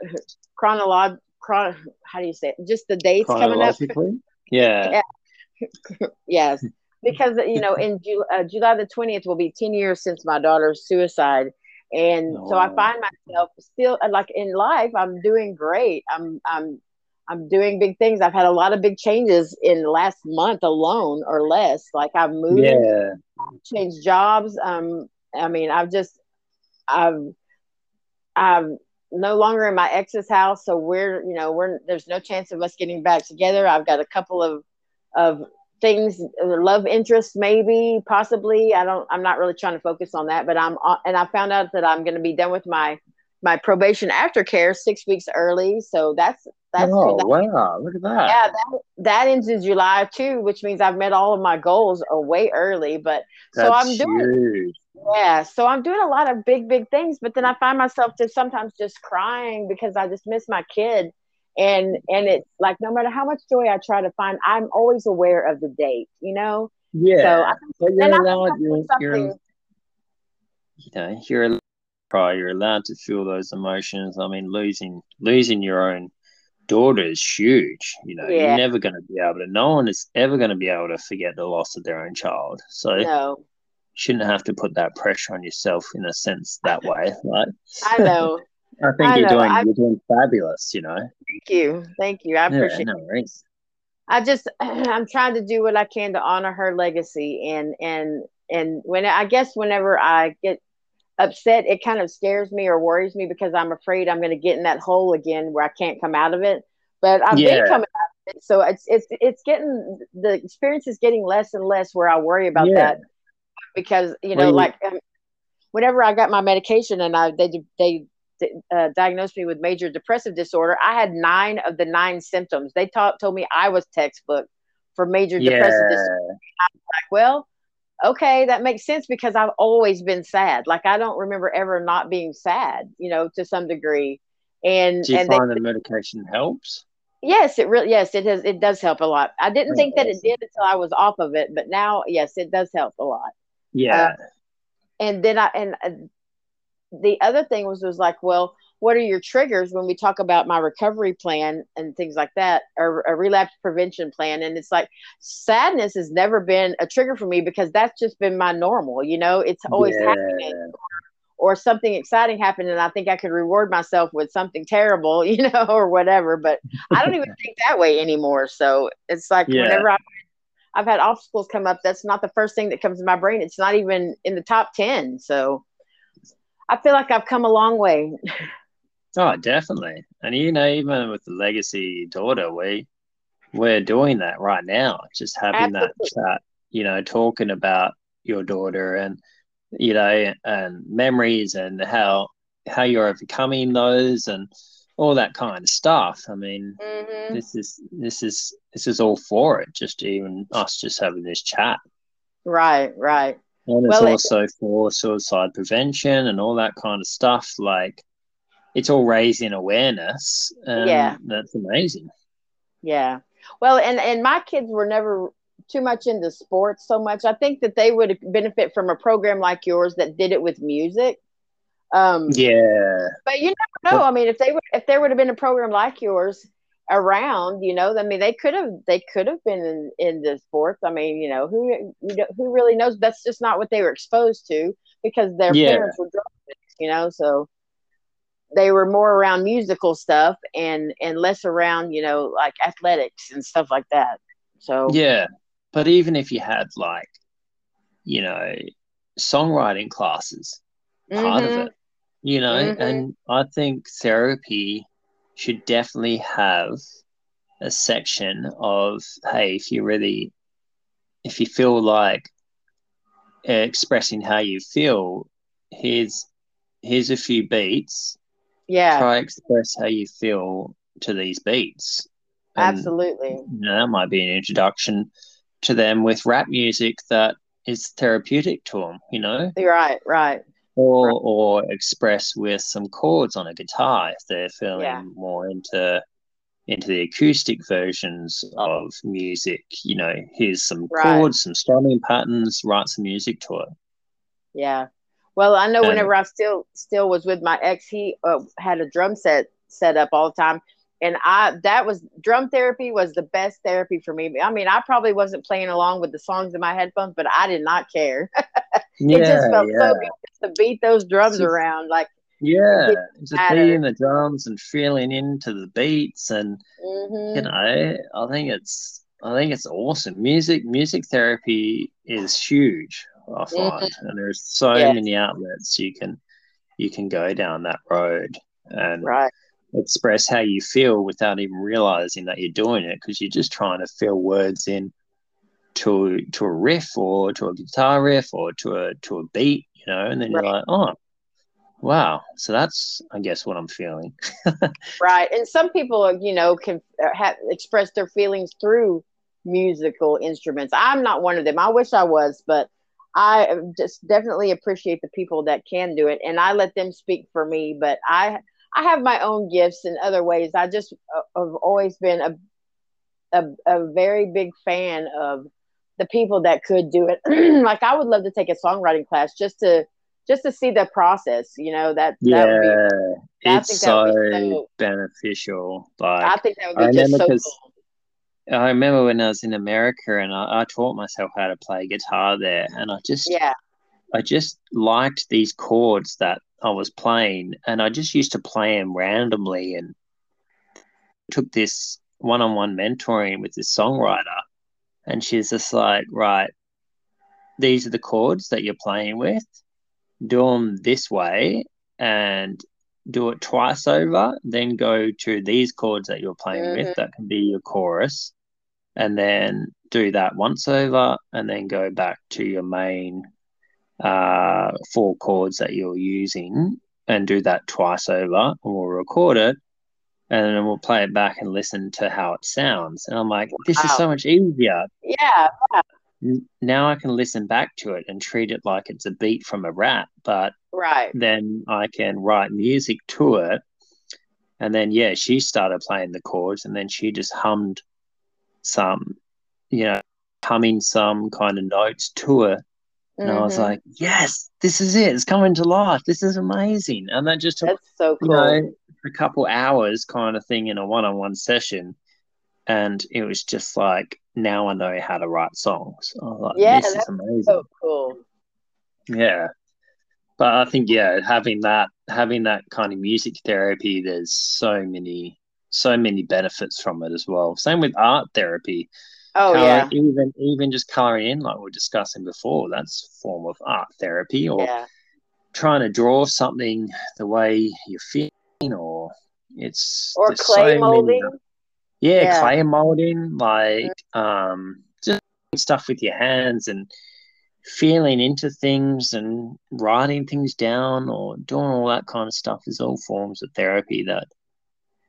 chronolog chron how do you say it? Just the dates coming up. Yeah. yeah. yes because you know in Ju- uh, July the 20th will be 10 years since my daughter's suicide and oh. so I find myself still uh, like in life I'm doing great. I'm I'm I'm doing big things. I've had a lot of big changes in the last month alone or less. Like I've moved yeah. changed jobs. Um I mean I've just I've I'm no longer in my ex's house. So we're you know we're there's no chance of us getting back together. I've got a couple of of things love interest maybe possibly. I don't i'm not really trying to focus on that but i'm uh, and i found out that i'm going to be done with my my probation aftercare six weeks early. So that's that's oh that, wow. Look at that. Yeah that, that ends in july too which means i've met all of my goals way early but that's so i'm doing huge. yeah so i'm doing a lot of big big things but then i find myself just sometimes just crying because i just miss my kid and and it's like no matter how much joy I try to find, I'm always aware of the date, you know. Yeah, so I, you're allowed. You're, you're, you know, you're you're allowed to feel those emotions. I mean, losing losing your own daughter is huge. You know, yeah. you're never going to be able to. No one is ever going to be able to forget the loss of their own child. So no. shouldn't have to put that pressure on yourself in a sense that way, right? I know. I think I you're know. doing I, you're doing fabulous. You know. Thank you, thank you. I appreciate. Yeah, no worries. I just I'm trying to do what I can to honor her legacy, and and and when I guess whenever I get upset, it kind of scares me or worries me because I'm afraid I'm going to get in that hole again where I can't come out of it. But I've yeah. been coming out of it, so it's it's it's getting the experience is getting less and less where I worry about yeah. that because you know well, like. Um, whenever I got my medication and I they they uh, diagnosed me with major depressive disorder, I had nine of the nine symptoms. They taught, told me I was textbook for major yeah. depressive disorder. I was like, well, okay, that makes sense because I've always been sad. Like I don't remember ever not being sad, you know, to some degree. And do you and find they, the medication helps? Yes, it really yes, it has it does help a lot. I didn't think that it did until I was off of it, but now yes, it does help a lot. Yeah. Uh, and then I and uh, the other thing was was like, well, what are your triggers when we talk about my recovery plan and things like that, or a relapse prevention plan? And it's like sadness has never been a trigger for me because that's just been my normal. You know, it's always yeah. happening. Or something exciting happened, and I think I could reward myself with something terrible, you know, or whatever. But I don't even think that way anymore. So it's like yeah. whenever I I've had obstacles come up. That's not the first thing that comes to my brain. It's not even in the top 10. So I feel like I've come a long way. oh, definitely. And you know, even with the legacy daughter, we we're doing that right now. Just having Absolutely. that chat, you know, talking about your daughter and you know, and memories and how how you're overcoming those and all that kind of stuff. I mean, mm-hmm. this is this is this is all for it. Just even us just having this chat. Right, right. And it's well, also it, for suicide prevention and all that kind of stuff. Like, it's all raising awareness. yeah, that's amazing. Yeah. Well, and and my kids were never too much into sports so much. I think that they would benefit from a program like yours that did it with music. Um, yeah. But you never know. I mean, if they would, if there would have been a program like yours around, you know, I mean, they could have, they could have been in, in the sports. I mean, you know, who, who really knows? That's just not what they were exposed to because their yeah. parents were drunk, you know, so they were more around musical stuff and, and less around, you know, like athletics and stuff like that. So, yeah. But even if you had like, you know, songwriting classes, part mm-hmm. of it, you know, mm-hmm. and I think therapy should definitely have a section of, hey, if you really, if you feel like expressing how you feel, here's here's a few beats. Yeah. Try express how you feel to these beats. And, Absolutely. You know, that might be an introduction to them with rap music that is therapeutic to them, you know? Right, right. Or, or express with some chords on a guitar if they're feeling yeah. more into into the acoustic versions of music. You know, here's some right. chords, some strumming patterns, write some music to it. Yeah. Well, I know whenever I still still was with my ex, he uh, had a drum set set up all the time, and I that was drum therapy was the best therapy for me. I mean, I probably wasn't playing along with the songs in my headphones, but I did not care. it yeah, just felt yeah. so good to beat those drums around, like yeah, just beating the drums and feeling into the beats, and mm-hmm. you know, I think it's I think it's awesome. Music music therapy is huge. I find, mm-hmm. and there's so yes. many outlets you can you can go down that road and right express how you feel without even realizing that you're doing it because you're just trying to fill words in to to a riff or to a guitar riff or to a to a beat, you know, and then right. you're like, oh, wow. So that's, I guess, what I'm feeling. right, and some people, you know, can uh, have express their feelings through musical instruments. I'm not one of them. I wish I was, but I just definitely appreciate the people that can do it, and I let them speak for me. But I I have my own gifts in other ways. I just uh, have always been a, a, a very big fan of the people that could do it. like I would love to take a songwriting class just to just to see the process. You know that yeah, that would be, it's so, so, beneficial. Like I think that would be just so cool. I remember when I was in America and I, I, taught myself how to play guitar there, and I just yeah, I just liked these chords that I was playing, and I just used to play them randomly, and took this one-on-one mentoring with this songwriter, and she's just like, right, these are the chords that you're playing with, do them this way, and do it twice over, then go to these chords that you're playing mm-hmm. with, that can be your chorus, and then do that once over, and then go back to your main uh, four chords that you're using and do that twice over and we'll record it and then we'll play it back and listen to how it sounds. And I'm like, this wow. is so much easier. Yeah. Now I can listen back to it and treat it like it's a beat from a rap, but right. then I can write music to it. And then, yeah, she started playing the chords and then she just hummed some, you know, humming some kind of notes to it and mm-hmm. I was mm-hmm. like, yes, this is it. It's coming to life. This is amazing. And that just That's so cool. You know, a couple hours kind of thing in a one on one session. And it was just like, now I know how to write songs. Like, yeah, this is amazing. So cool. Yeah. But I think, yeah, having that having that kind of music therapy, there's so many so many benefits from it as well. Same with art therapy. Oh yeah. Even even just coloring in, like we are discussing before, that's form of art therapy. Or yeah. trying to draw something the way you're feeling, or it's or clay so molding. Many, yeah, yeah, clay molding, like um, just stuff with your hands and feeling into things and writing things down or doing all that kind of stuff is all forms of therapy that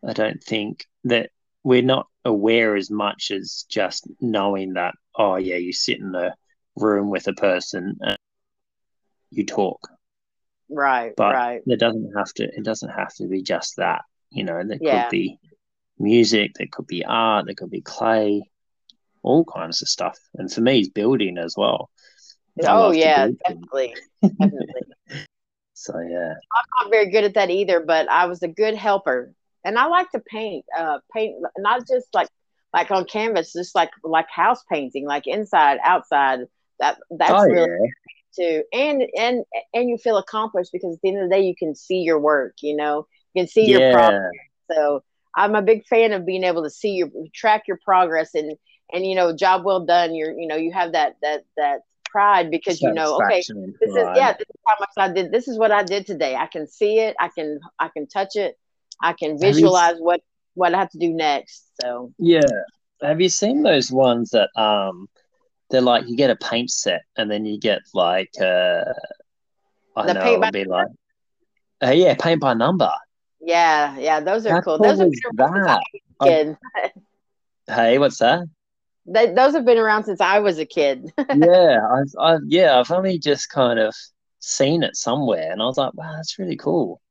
I don't think that we're not aware as much as just knowing that oh yeah you sit in a room with a person and you talk right but right. it doesn't have to it doesn't have to be just that you know there yeah. could be music there could be art there could be clay all kinds of stuff. And for me it's building as well. Oh yeah definitely definitely. So yeah. I'm not very good at that either but i was a good helper. And I like to paint, uh, paint not just like like on canvas, just like like house painting, like inside, outside. That that's oh, really yeah. Too, and and and you feel accomplished because at the end of the day, you can see your work. You know, you can see yeah. your progress. So I'm a big fan of being able to see your track your progress and and you know, job well done. You're you know, you have that that that pride because you know okay this is yeah this is how much i did this is what i did today i can see it i can i can touch it I can visualize what what I have to do next. So yeah, have you seen those ones that um they're like you get a paint set and then you get like uh I the know it would be like uh, yeah paint by number. Yeah, yeah, those are How cool. Those are that? Kid. hey, what's that? They, those have been around since I was a kid. yeah, I've, I've yeah, I've only just kind of seen it somewhere, and I was like, wow, that's really cool.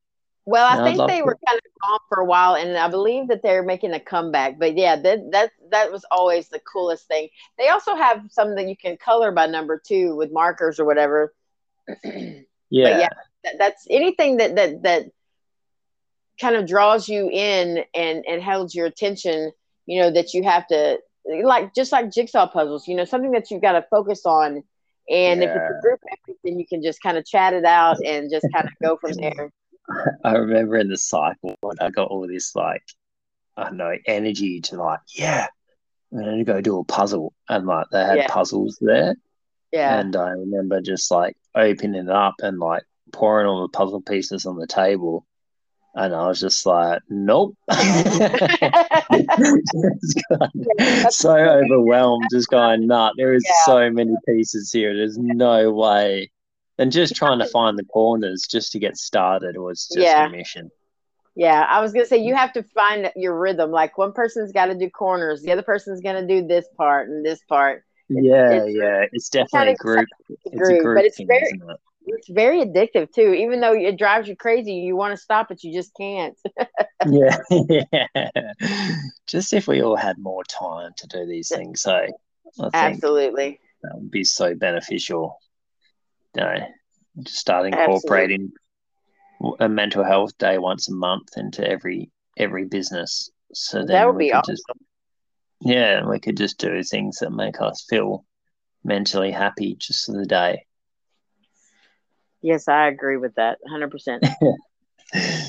Well, I think they to. were kind of gone for a while, and I believe that they're making a comeback. But yeah, that that that was always the coolest thing. They also have some that you can color by number two with markers or whatever. yeah, yeah, that, that's anything that that that kind of draws you in and and holds your attention. You know that you have to like just like jigsaw puzzles. You know something that you've got to focus on. And yeah. if it's a group effort, then you can just kind of chat it out and just kind of go from there. I remember in the cycle when I got all this like I don't know energy to like yeah I'm gonna go do a puzzle and like they had yeah. puzzles there yeah and I remember just like opening it up and like pouring all the puzzle pieces on the table and I was just like, nope. so overwhelmed, just going, nah, there is yeah. so many pieces here. There's no way and just trying to find the corners just to get started was just yeah. a mission. Yeah, I was gonna say you have to find your rhythm. Like one person's got to do corners, the other person's gonna do this part and this part. Yeah, it's, yeah, it's definitely a group. It's group, a group but it's thing, very, it? it's very addictive too. Even though it drives you crazy, you want to stop but you just can't. yeah, yeah. Just if we all had more time to do these things, so absolutely that would be so beneficial you know, start incorporating Absolutely. a mental health day once a month into every every business. So that would be awesome. Just, yeah, we could just do things that make us feel mentally happy just for the day. Yes, I agree with that 100%.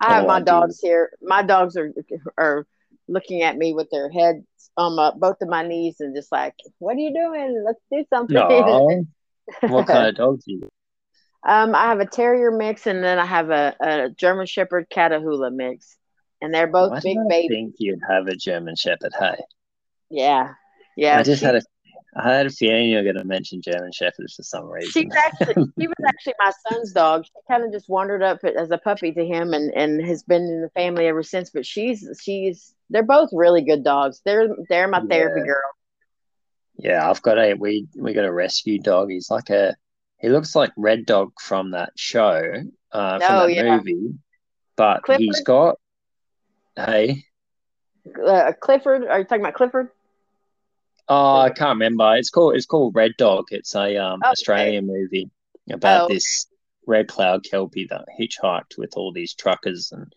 I have my dogs here. My dogs are are looking at me with their heads on um, both of my knees and just like, "What are you doing? Let's do something." No. What kind of dog do you? Um, I have a terrier mix, and then I have a, a German Shepherd Catahoula mix, and they're both Why big babies. I think you'd have a German Shepherd. Hey. Yeah, yeah. I just she, had a, I had a feeling you were going to mention German Shepherds for some reason. She's actually, she was actually my son's dog. She kind of just wandered up as a puppy to him, and and has been in the family ever since. But she's she's they're both really good dogs. They're they're my yeah. therapy girl. Yeah, I've got a we we got a rescue dog. He's like a he looks like Red Dog from that show, uh, from oh, that yeah. movie, but Clifford? he's got hey. Uh, Clifford, are you talking about Clifford? Oh, I can't remember. It's called it's called Red Dog. It's a um, okay. Australian movie about oh. this red cloud kelpie that hitchhiked with all these truckers and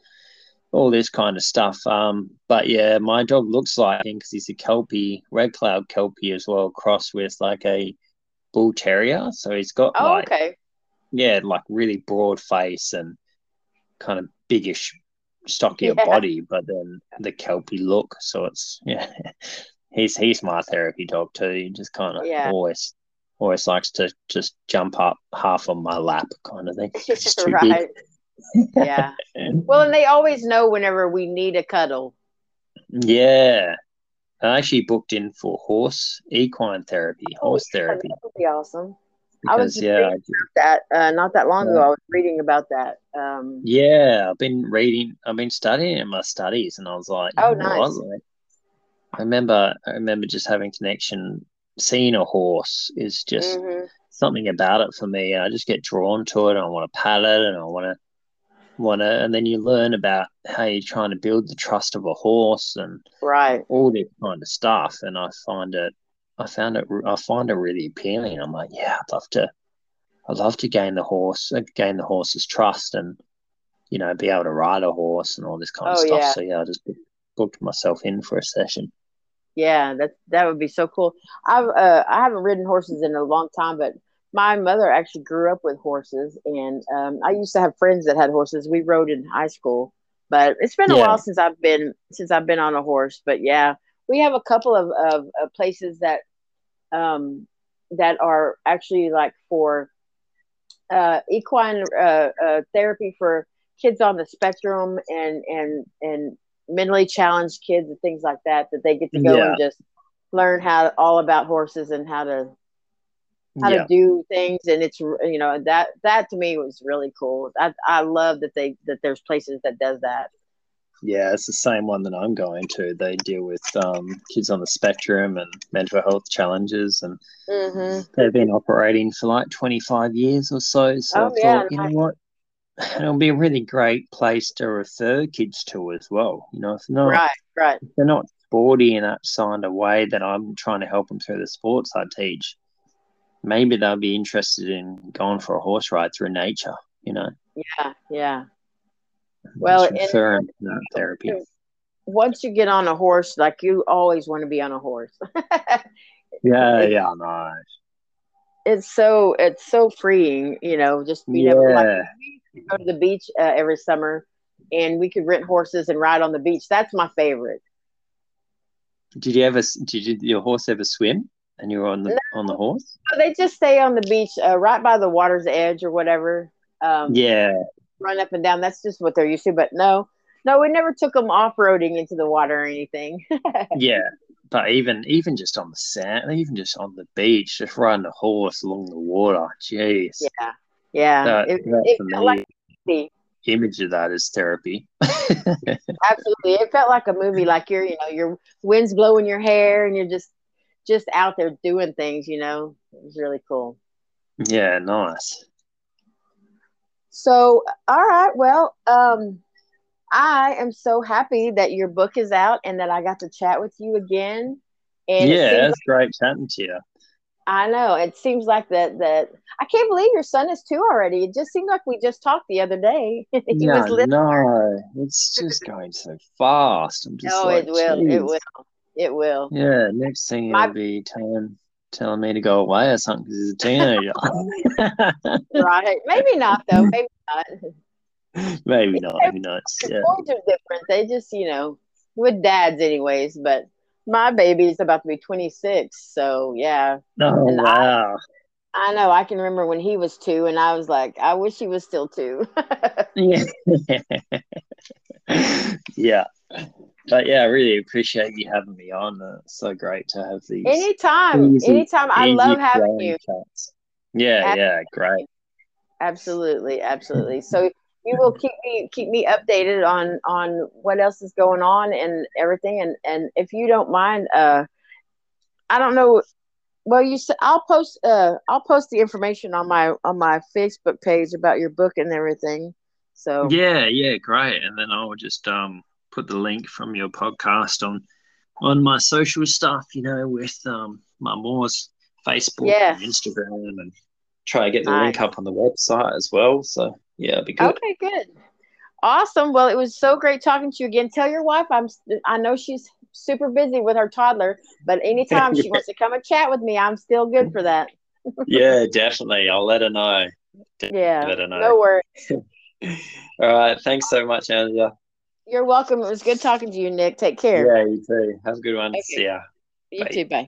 all this kind of stuff. Um, but yeah, my dog looks like him because he's a kelpie, red cloud kelpie as well, crossed with like a bull terrier. So he's got oh, like, okay. yeah, like really broad face and kind of biggish, stockier yeah. body, but then the kelpie look. So it's yeah, he's he's my therapy dog too. He just kind of yeah. always always likes to just jump up half on my lap, kind of thing. It's just too right. Yeah. Well, and they always know whenever we need a cuddle. Yeah. I actually booked in for horse equine therapy, oh, horse yeah, therapy. That would be awesome. Because, I was yeah, that uh, not that long ago. I was reading about that. Um, yeah, I've been reading. I've been studying in my studies, and I was like, oh, nice. Like, I remember. I remember just having connection. Seeing a horse is just mm-hmm. something about it for me. I just get drawn to it. I want to pat it, and I want to want to. And then you learn about how you're trying to build the trust of a horse, and right all this kind of stuff. And I find it I found it I find it really appealing. I'm like, yeah, I'd love to I'd love to gain the horse uh, gain the horse's trust and you know be able to ride a horse and all this kind of oh, stuff. Yeah. So yeah, I just booked myself in for a session. Yeah, that that would be so cool. I've uh, I haven't ridden horses in a long time, but my mother actually grew up with horses, and um, I used to have friends that had horses. We rode in high school, but it's been a while since I've been since I've been on a horse. But yeah, we have a couple of, of, of places that um, that are actually like for uh, equine uh, uh, therapy for kids on the spectrum and and and mentally challenged kids and things like that that they get to go yeah. and just learn how all about horses and how to how yeah. to do things and it's you know that that to me was really cool i i love that they that there's places that does that yeah, it's the same one that I'm going to. They deal with um, kids on the spectrum and mental health challenges, and mm-hmm. they've been operating for like 25 years or so. So oh, I yeah, thought, you know what, it'll be a really great place to refer kids to as well. You know, if not, right, right, if they're not sporty in that kind of way that I'm trying to help them through the sports I teach, maybe they'll be interested in going for a horse ride through nature. You know. Yeah, yeah well, in, therapy. Once you get on a horse, like you always want to be on a horse. yeah, it, yeah, nice. It's so it's so freeing, you know. Just being yeah. able to like, go to the beach uh, every summer, and we could rent horses and ride on the beach. That's my favorite. Did you ever? Did you, your horse ever swim? And you were on the no, on the horse? They just stay on the beach, uh, right by the water's edge or whatever. Um, yeah, run up and down. That's just what they're used to. But no, no, we never took them off roading into the water or anything. yeah, but even even just on the sand, even just on the beach, just riding a horse along the water. Jeez. Yeah, yeah. That, it, that it felt like image of that is therapy. Absolutely, it felt like a movie. Like you're, you know, your wind's blowing your hair, and you're just just out there doing things. You know, it was really cool. Yeah, nice. So, all right. Well, um, I am so happy that your book is out and that I got to chat with you again. And yeah, it's like, great chatting to you. I know. It seems like that that I can't believe your son is two already. It just seemed like we just talked the other day. yeah, no, it's just going so fast. I'm just oh, like, it will. Geez. It will. It will. Yeah, next thing My, it'll be telling telling me to go away or something because he's a teenager. right. Maybe not though. Maybe not. Maybe not. Maybe not. Yeah. Boys are different. They just, you know, with dads anyways, but my baby's about to be 26, so yeah. Oh and wow. I, I know. I can remember when he was two, and I was like, I wish he was still two. yeah. yeah but yeah, I really appreciate you having me on. Uh, it's so great to have these. Anytime, easy, anytime. I love having you. Chats. Yeah, absolutely. yeah, great. Absolutely, absolutely. So you will keep me keep me updated on on what else is going on and everything. And and if you don't mind, uh, I don't know. Well, you said I'll post uh I'll post the information on my on my Facebook page about your book and everything. So yeah, yeah, great. And then I'll just um put the link from your podcast on on my social stuff, you know, with um, my Moore's Facebook yeah. and Instagram and try to get the nice. link up on the website as well. So yeah, it'd be good. Okay, good. Awesome. Well, it was so great talking to you again. Tell your wife I'm I know she's super busy with her toddler, but anytime yeah. she wants to come and chat with me, I'm still good for that. yeah, definitely. I'll let her know. Definitely yeah. Let her know. No worries. All right. Thanks so much, Angela. You're welcome. It was good talking to you, Nick. Take care. Yeah, you too. Have a good one. Okay. See ya. You bye. too. Bye.